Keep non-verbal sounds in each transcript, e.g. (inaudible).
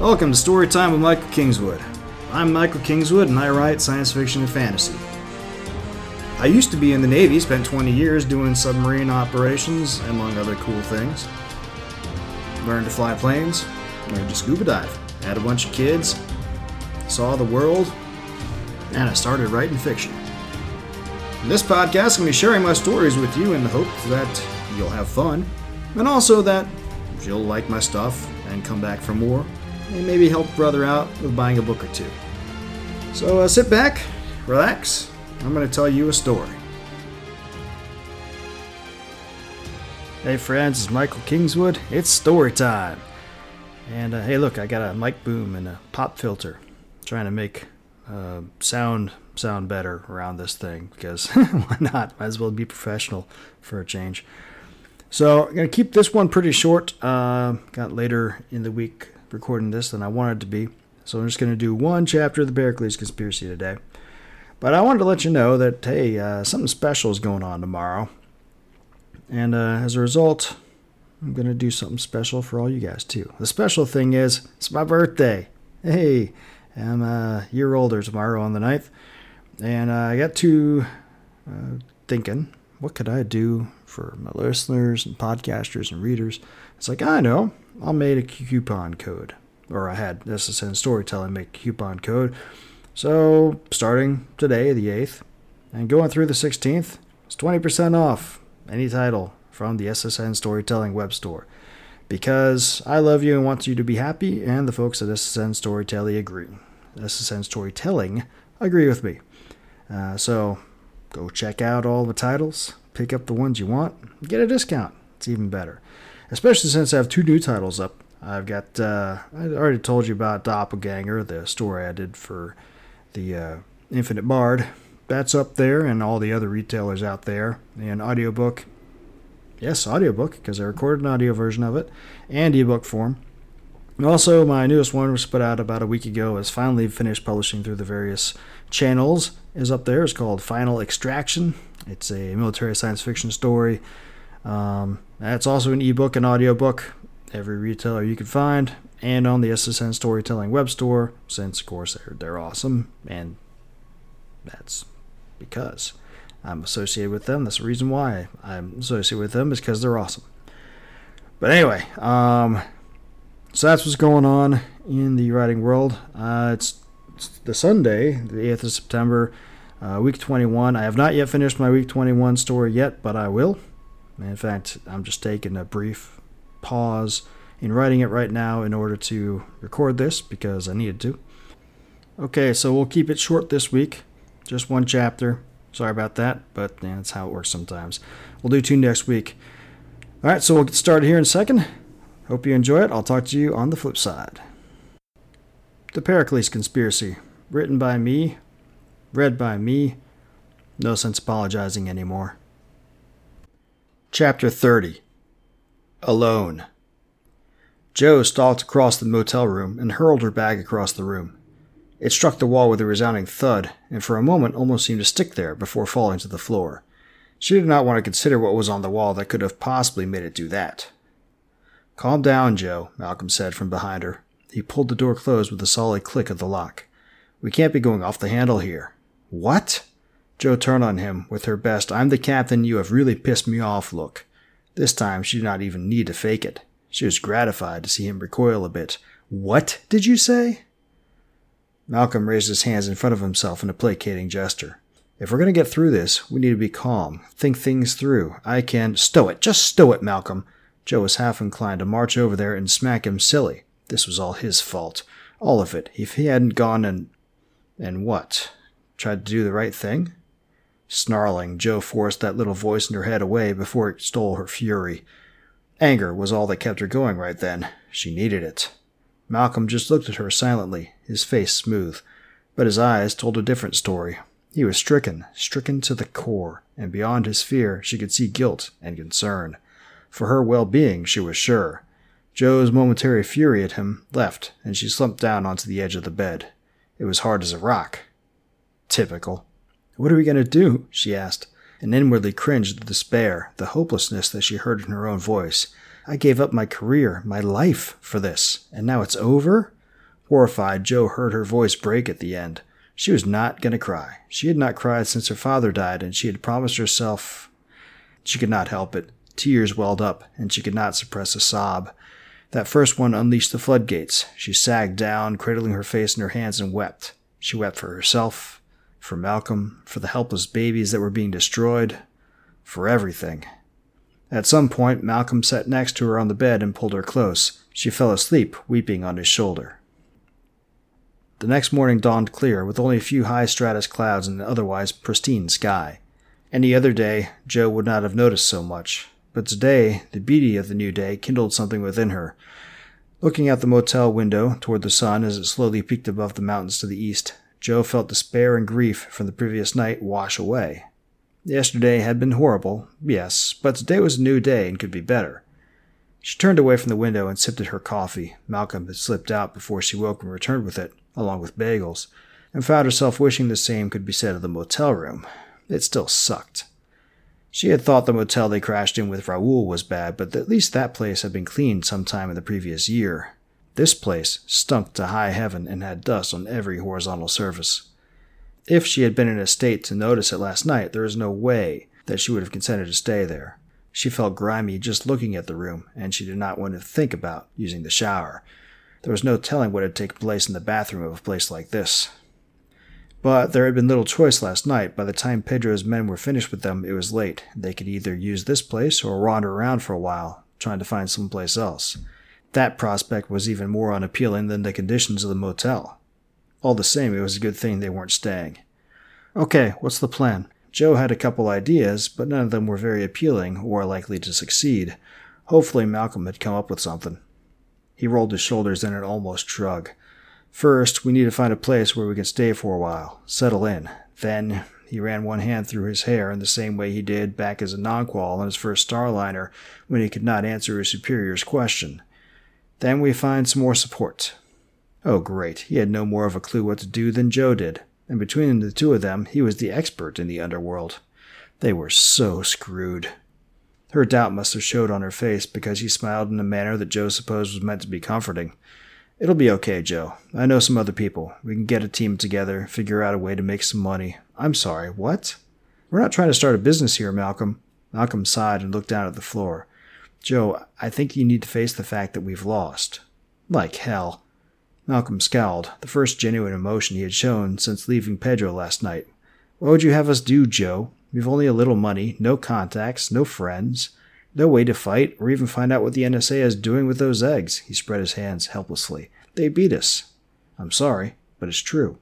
Welcome to Storytime with Michael Kingswood. I'm Michael Kingswood and I write science fiction and fantasy. I used to be in the Navy, spent 20 years doing submarine operations, among other cool things. Learned to fly planes, learned to scuba dive, had a bunch of kids, saw the world, and I started writing fiction. In this podcast, I'm going to be sharing my stories with you in the hope that you'll have fun, and also that you'll like my stuff and come back for more, and maybe help brother out with buying a book or two. So uh, sit back, relax. I'm going to tell you a story. Hey friends, it's Michael Kingswood. It's story time. And uh, hey, look, I got a mic boom and a pop filter, trying to make uh, sound sound better around this thing because (laughs) why not? Might as well be professional for a change. So I'm gonna keep this one pretty short. Uh, got later in the week recording this than I wanted to be, so I'm just gonna do one chapter of the Pericles conspiracy today. But I wanted to let you know that hey, uh, something special is going on tomorrow, and uh, as a result, I'm gonna do something special for all you guys too. The special thing is it's my birthday. Hey, I'm a year older tomorrow on the 9th, and uh, I got to uh, thinking, what could I do for my listeners and podcasters and readers? It's like, I know, I'll make a coupon code. Or I had SSN Storytelling make coupon code. So, starting today, the 8th, and going through the 16th, it's 20% off any title from the SSN Storytelling web store. Because I love you and want you to be happy, and the folks at SSN Storytelling agree. SSN Storytelling agree with me. Uh, so go check out all the titles, pick up the ones you want, get a discount. It's even better. Especially since I have two new titles up. I've got, uh, I already told you about Doppelganger, the story I did for the uh, Infinite Bard. That's up there, and all the other retailers out there. And audiobook, yes, audiobook, because I recorded an audio version of it, and ebook form. Also, my newest one was put out about a week ago. Is finally finished publishing through the various channels. Is up there. It's called Final Extraction. It's a military science fiction story. Um, that's also an ebook and audiobook. Every retailer you can find, and on the SSN Storytelling web store. Since, of course, they're they're awesome, and that's because I'm associated with them. That's the reason why I'm associated with them is because they're awesome. But anyway, um, so that's what's going on in the writing world. Uh, it's, it's, the Sunday, the 8th of September, uh, week 21. I have not yet finished my week 21 story yet, but I will. In fact, I'm just taking a brief pause in writing it right now in order to record this because I needed to. Okay, so we'll keep it short this week. Just one chapter. Sorry about that, but yeah, that's how it works sometimes. We'll do two next week. All right, so we'll get started here in a second. Hope you enjoy it. I'll talk to you on the flip side. The Pericles Conspiracy, written by me, read by me. No sense apologizing anymore. Chapter 30 Alone. Jo stalked across the motel room and hurled her bag across the room. It struck the wall with a resounding thud, and for a moment almost seemed to stick there before falling to the floor. She did not want to consider what was on the wall that could have possibly made it do that. Calm down, Jo, Malcolm said from behind her. He pulled the door closed with a solid click of the lock. We can't be going off the handle here. What? Jo turned on him with her best I'm the captain, you have really pissed me off look. This time she did not even need to fake it. She was gratified to see him recoil a bit. What did you say? Malcolm raised his hands in front of himself in a placating gesture. If we're going to get through this, we need to be calm, think things through. I can. Stow it, just stow it, Malcolm. Joe was half inclined to march over there and smack him silly. This was all his fault. All of it. If he hadn't gone and. and what? Tried to do the right thing? Snarling, Joe forced that little voice in her head away before it stole her fury. Anger was all that kept her going right then. She needed it. Malcolm just looked at her silently, his face smooth, but his eyes told a different story. He was stricken, stricken to the core, and beyond his fear she could see guilt and concern. For her well being, she was sure. Joe's momentary fury at him left, and she slumped down onto the edge of the bed. It was hard as a rock. Typical. What are we going to do? she asked, and inwardly cringed the despair, the hopelessness that she heard in her own voice. I gave up my career, my life, for this, and now it's over? Horrified, Joe heard her voice break at the end. She was not going to cry. She had not cried since her father died, and she had promised herself. She could not help it. Tears welled up, and she could not suppress a sob. That first one unleashed the floodgates. She sagged down, cradling her face in her hands, and wept. She wept for herself, for Malcolm, for the helpless babies that were being destroyed, for everything. At some point, Malcolm sat next to her on the bed and pulled her close. She fell asleep, weeping on his shoulder. The next morning dawned clear, with only a few high stratus clouds and an otherwise pristine sky. Any other day, Joe would not have noticed so much, but today, the beauty of the new day kindled something within her. Looking out the motel window toward the sun as it slowly peaked above the mountains to the east, Joe felt despair and grief from the previous night wash away. Yesterday had been horrible, yes, but today was a new day and could be better. She turned away from the window and sipped at her coffee. Malcolm had slipped out before she woke and returned with it, along with bagels, and found herself wishing the same could be said of the motel room. It still sucked. She had thought the motel they crashed in with Raoul was bad, but at least that place had been cleaned some time in the previous year. This place stunk to high heaven and had dust on every horizontal surface. If she had been in a state to notice it last night, there is no way that she would have consented to stay there. She felt grimy just looking at the room, and she did not want to think about using the shower. There was no telling what had taken place in the bathroom of a place like this. But there had been little choice last night. By the time Pedro's men were finished with them, it was late. They could either use this place or wander around for a while, trying to find someplace else. That prospect was even more unappealing than the conditions of the motel. All the same, it was a good thing they weren't staying. Okay, what's the plan? Joe had a couple ideas, but none of them were very appealing or likely to succeed. Hopefully, Malcolm had come up with something. He rolled his shoulders in an almost shrug. First, we need to find a place where we can stay for a while, settle in. Then, he ran one hand through his hair in the same way he did back as a non-qual on his first Starliner when he could not answer his superior's question. Then we find some more support. Oh, great. He had no more of a clue what to do than Joe did, and between the two of them, he was the expert in the underworld. They were so screwed. Her doubt must have showed on her face because he smiled in a manner that Joe supposed was meant to be comforting. It'll be okay, Joe. I know some other people. We can get a team together, figure out a way to make some money. I'm sorry, what? We're not trying to start a business here, Malcolm. Malcolm sighed and looked down at the floor. Joe, I think you need to face the fact that we've lost. Like hell. Malcolm scowled, the first genuine emotion he had shown since leaving Pedro last night. What would you have us do, Joe? We've only a little money, no contacts, no friends. No way to fight or even find out what the NSA is doing with those eggs. He spread his hands helplessly. They beat us. I'm sorry, but it's true.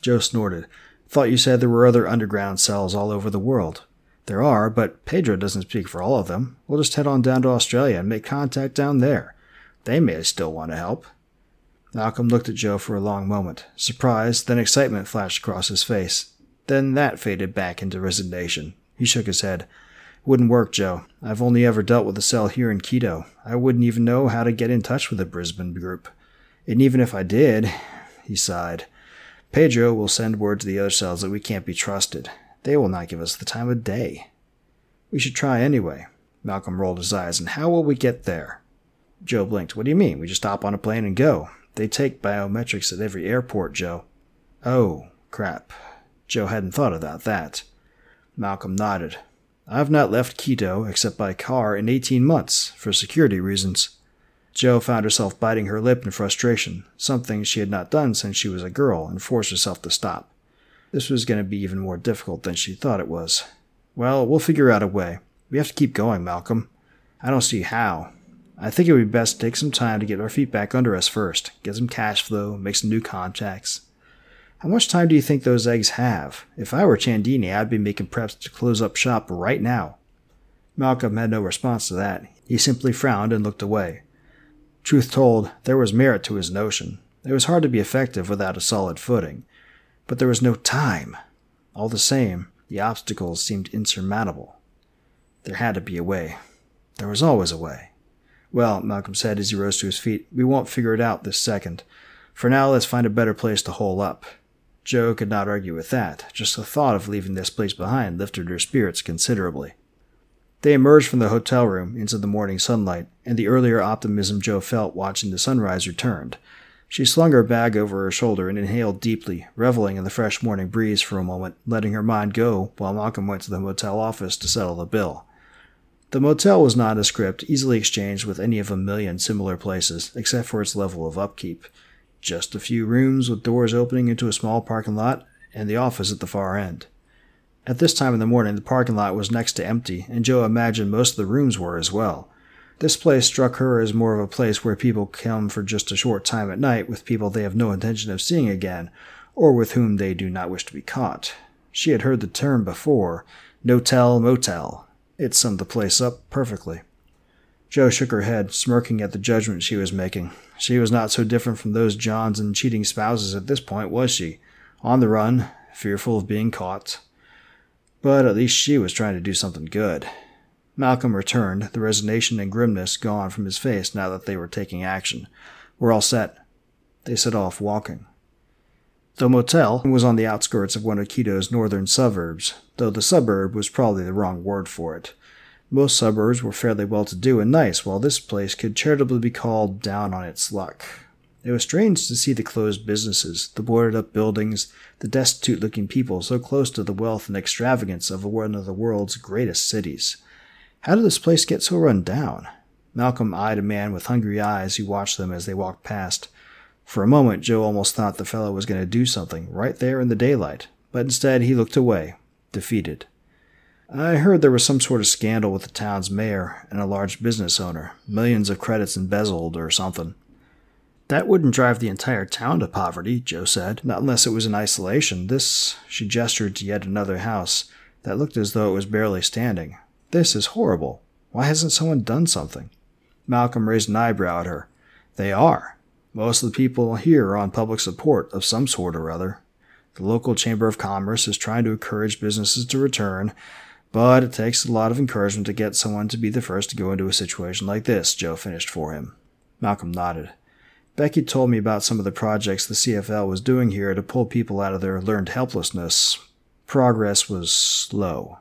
Joe snorted. Thought you said there were other underground cells all over the world. There are, but Pedro doesn't speak for all of them. We'll just head on down to Australia and make contact down there. They may still want to help. Malcolm looked at Joe for a long moment. Surprise, then excitement flashed across his face. Then that faded back into resignation. He shook his head. Wouldn't work, Joe. I've only ever dealt with a cell here in Quito. I wouldn't even know how to get in touch with the Brisbane group. And even if I did, he sighed, Pedro will send word to the other cells that we can't be trusted. They will not give us the time of day. We should try anyway. Malcolm rolled his eyes. And how will we get there? Joe blinked. What do you mean? We just hop on a plane and go. They take biometrics at every airport, Joe. Oh, crap. Joe hadn't thought about that. Malcolm nodded. I've not left Quito except by car in 18 months for security reasons. Joe found herself biting her lip in frustration, something she had not done since she was a girl, and forced herself to stop. This was going to be even more difficult than she thought it was. Well, we'll figure out a way. We have to keep going, Malcolm. I don't see how. I think it would be best to take some time to get our feet back under us first, get some cash flow, make some new contacts. How much time do you think those eggs have? If I were Chandini, I'd be making preps to close up shop right now. Malcolm had no response to that. He simply frowned and looked away. Truth told, there was merit to his notion. It was hard to be effective without a solid footing. But there was no time. All the same, the obstacles seemed insurmountable. There had to be a way. There was always a way. Well, Malcolm said as he rose to his feet, we won't figure it out this second. For now, let's find a better place to hole up. Joe could not argue with that. Just the thought of leaving this place behind lifted her spirits considerably. They emerged from the hotel room into the morning sunlight, and the earlier optimism Joe felt watching the sunrise returned. She slung her bag over her shoulder and inhaled deeply, reveling in the fresh morning breeze for a moment, letting her mind go while Malcolm went to the motel office to settle the bill. The motel was nondescript, easily exchanged with any of a million similar places, except for its level of upkeep. Just a few rooms with doors opening into a small parking lot and the office at the far end. At this time in the morning, the parking lot was next to empty, and Joe imagined most of the rooms were as well. This place struck her as more of a place where people come for just a short time at night with people they have no intention of seeing again, or with whom they do not wish to be caught. She had heard the term before no-tell motel. It summed the place up perfectly. Joe shook her head, smirking at the judgment she was making. She was not so different from those Johns and cheating spouses at this point, was she? On the run, fearful of being caught. But at least she was trying to do something good. Malcolm returned, the resignation and grimness gone from his face now that they were taking action. We're all set. They set off walking. The motel was on the outskirts of one of Quito's northern suburbs, though the suburb was probably the wrong word for it. Most suburbs were fairly well to do and nice, while this place could charitably be called down on its luck. It was strange to see the closed businesses, the boarded up buildings, the destitute looking people so close to the wealth and extravagance of one of the world's greatest cities. How did this place get so run down? Malcolm eyed a man with hungry eyes who watched them as they walked past. For a moment, Joe almost thought the fellow was going to do something right there in the daylight, but instead he looked away, defeated. I heard there was some sort of scandal with the town's mayor and a large business owner, millions of credits embezzled or something. That wouldn't drive the entire town to poverty, Joe said, not unless it was in isolation. This, she gestured to yet another house that looked as though it was barely standing. This is horrible. Why hasn't someone done something? Malcolm raised an eyebrow at her. They are. Most of the people here are on public support of some sort or other. The local Chamber of Commerce is trying to encourage businesses to return, but it takes a lot of encouragement to get someone to be the first to go into a situation like this, Joe finished for him. Malcolm nodded. Becky told me about some of the projects the CFL was doing here to pull people out of their learned helplessness. Progress was slow.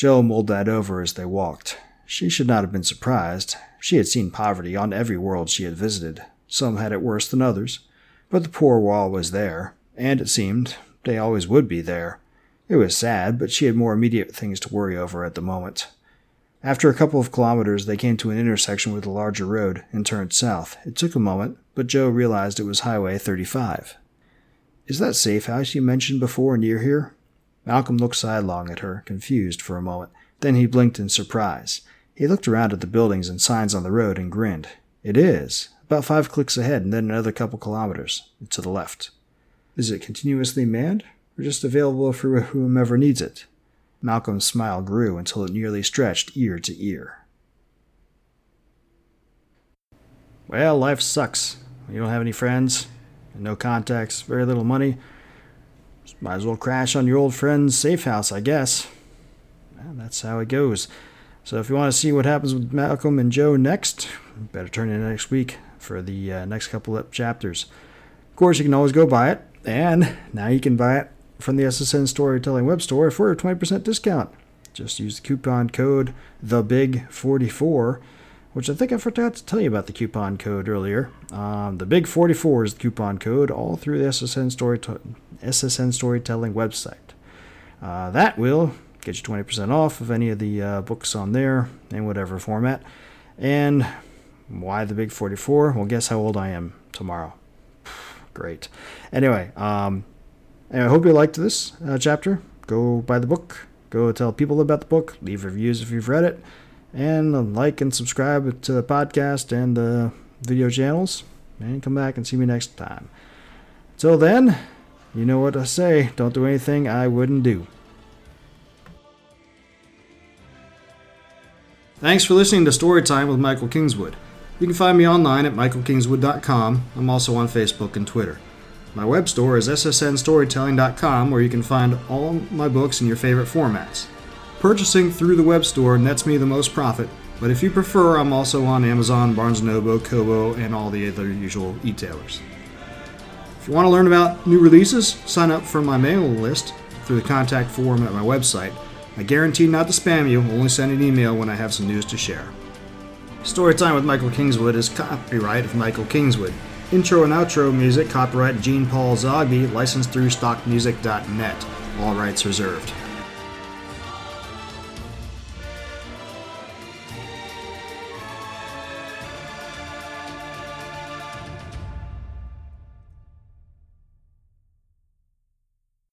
Joe mulled that over as they walked. She should not have been surprised. She had seen poverty on every world she had visited. Some had it worse than others. But the poor wall was there, and it seemed they always would be there. It was sad, but she had more immediate things to worry over at the moment. After a couple of kilometers, they came to an intersection with a larger road and turned south. It took a moment, but Joe realized it was Highway 35. Is that safe house you mentioned before near here? Malcolm looked sidelong at her, confused for a moment. Then he blinked in surprise. He looked around at the buildings and signs on the road and grinned. It is. About five clicks ahead and then another couple kilometers to the left. Is it continuously manned, or just available for whomever needs it? Malcolm's smile grew until it nearly stretched ear to ear. Well, life sucks. You don't have any friends, no contacts, very little money. Might as well crash on your old friend's safe house, I guess. Well, that's how it goes. So if you want to see what happens with Malcolm and Joe next, better turn in next week for the uh, next couple of chapters. Of course, you can always go buy it, and now you can buy it from the SSN Storytelling web store for a 20% discount. Just use the coupon code THEBIG44, which I think I forgot to tell you about the coupon code earlier. Um, the Big 44 is the coupon code all through the SSN, Story SSN Storytelling website. Uh, that will get you 20% off of any of the uh, books on there in whatever format. And why the Big 44? Well, guess how old I am tomorrow. (sighs) Great. Anyway, um, Anyway, I hope you liked this uh, chapter. Go buy the book. Go tell people about the book. Leave reviews if you've read it. And like and subscribe to the podcast and the video channels. And come back and see me next time. Till then, you know what I say. Don't do anything I wouldn't do. Thanks for listening to Storytime with Michael Kingswood. You can find me online at michaelkingswood.com. I'm also on Facebook and Twitter. My web store is ssnstorytelling.com where you can find all my books in your favorite formats. Purchasing through the web store nets me the most profit, but if you prefer, I'm also on Amazon, Barnes & Noble, Kobo, and all the other usual e-tailers. If you want to learn about new releases, sign up for my mailing list through the contact form at my website. I guarantee not to spam you, only send an email when I have some news to share. Storytime with Michael Kingswood is copyright of Michael Kingswood. Intro and outro music copyright Gene Paul Zogby, licensed through stockmusic.net. All rights reserved.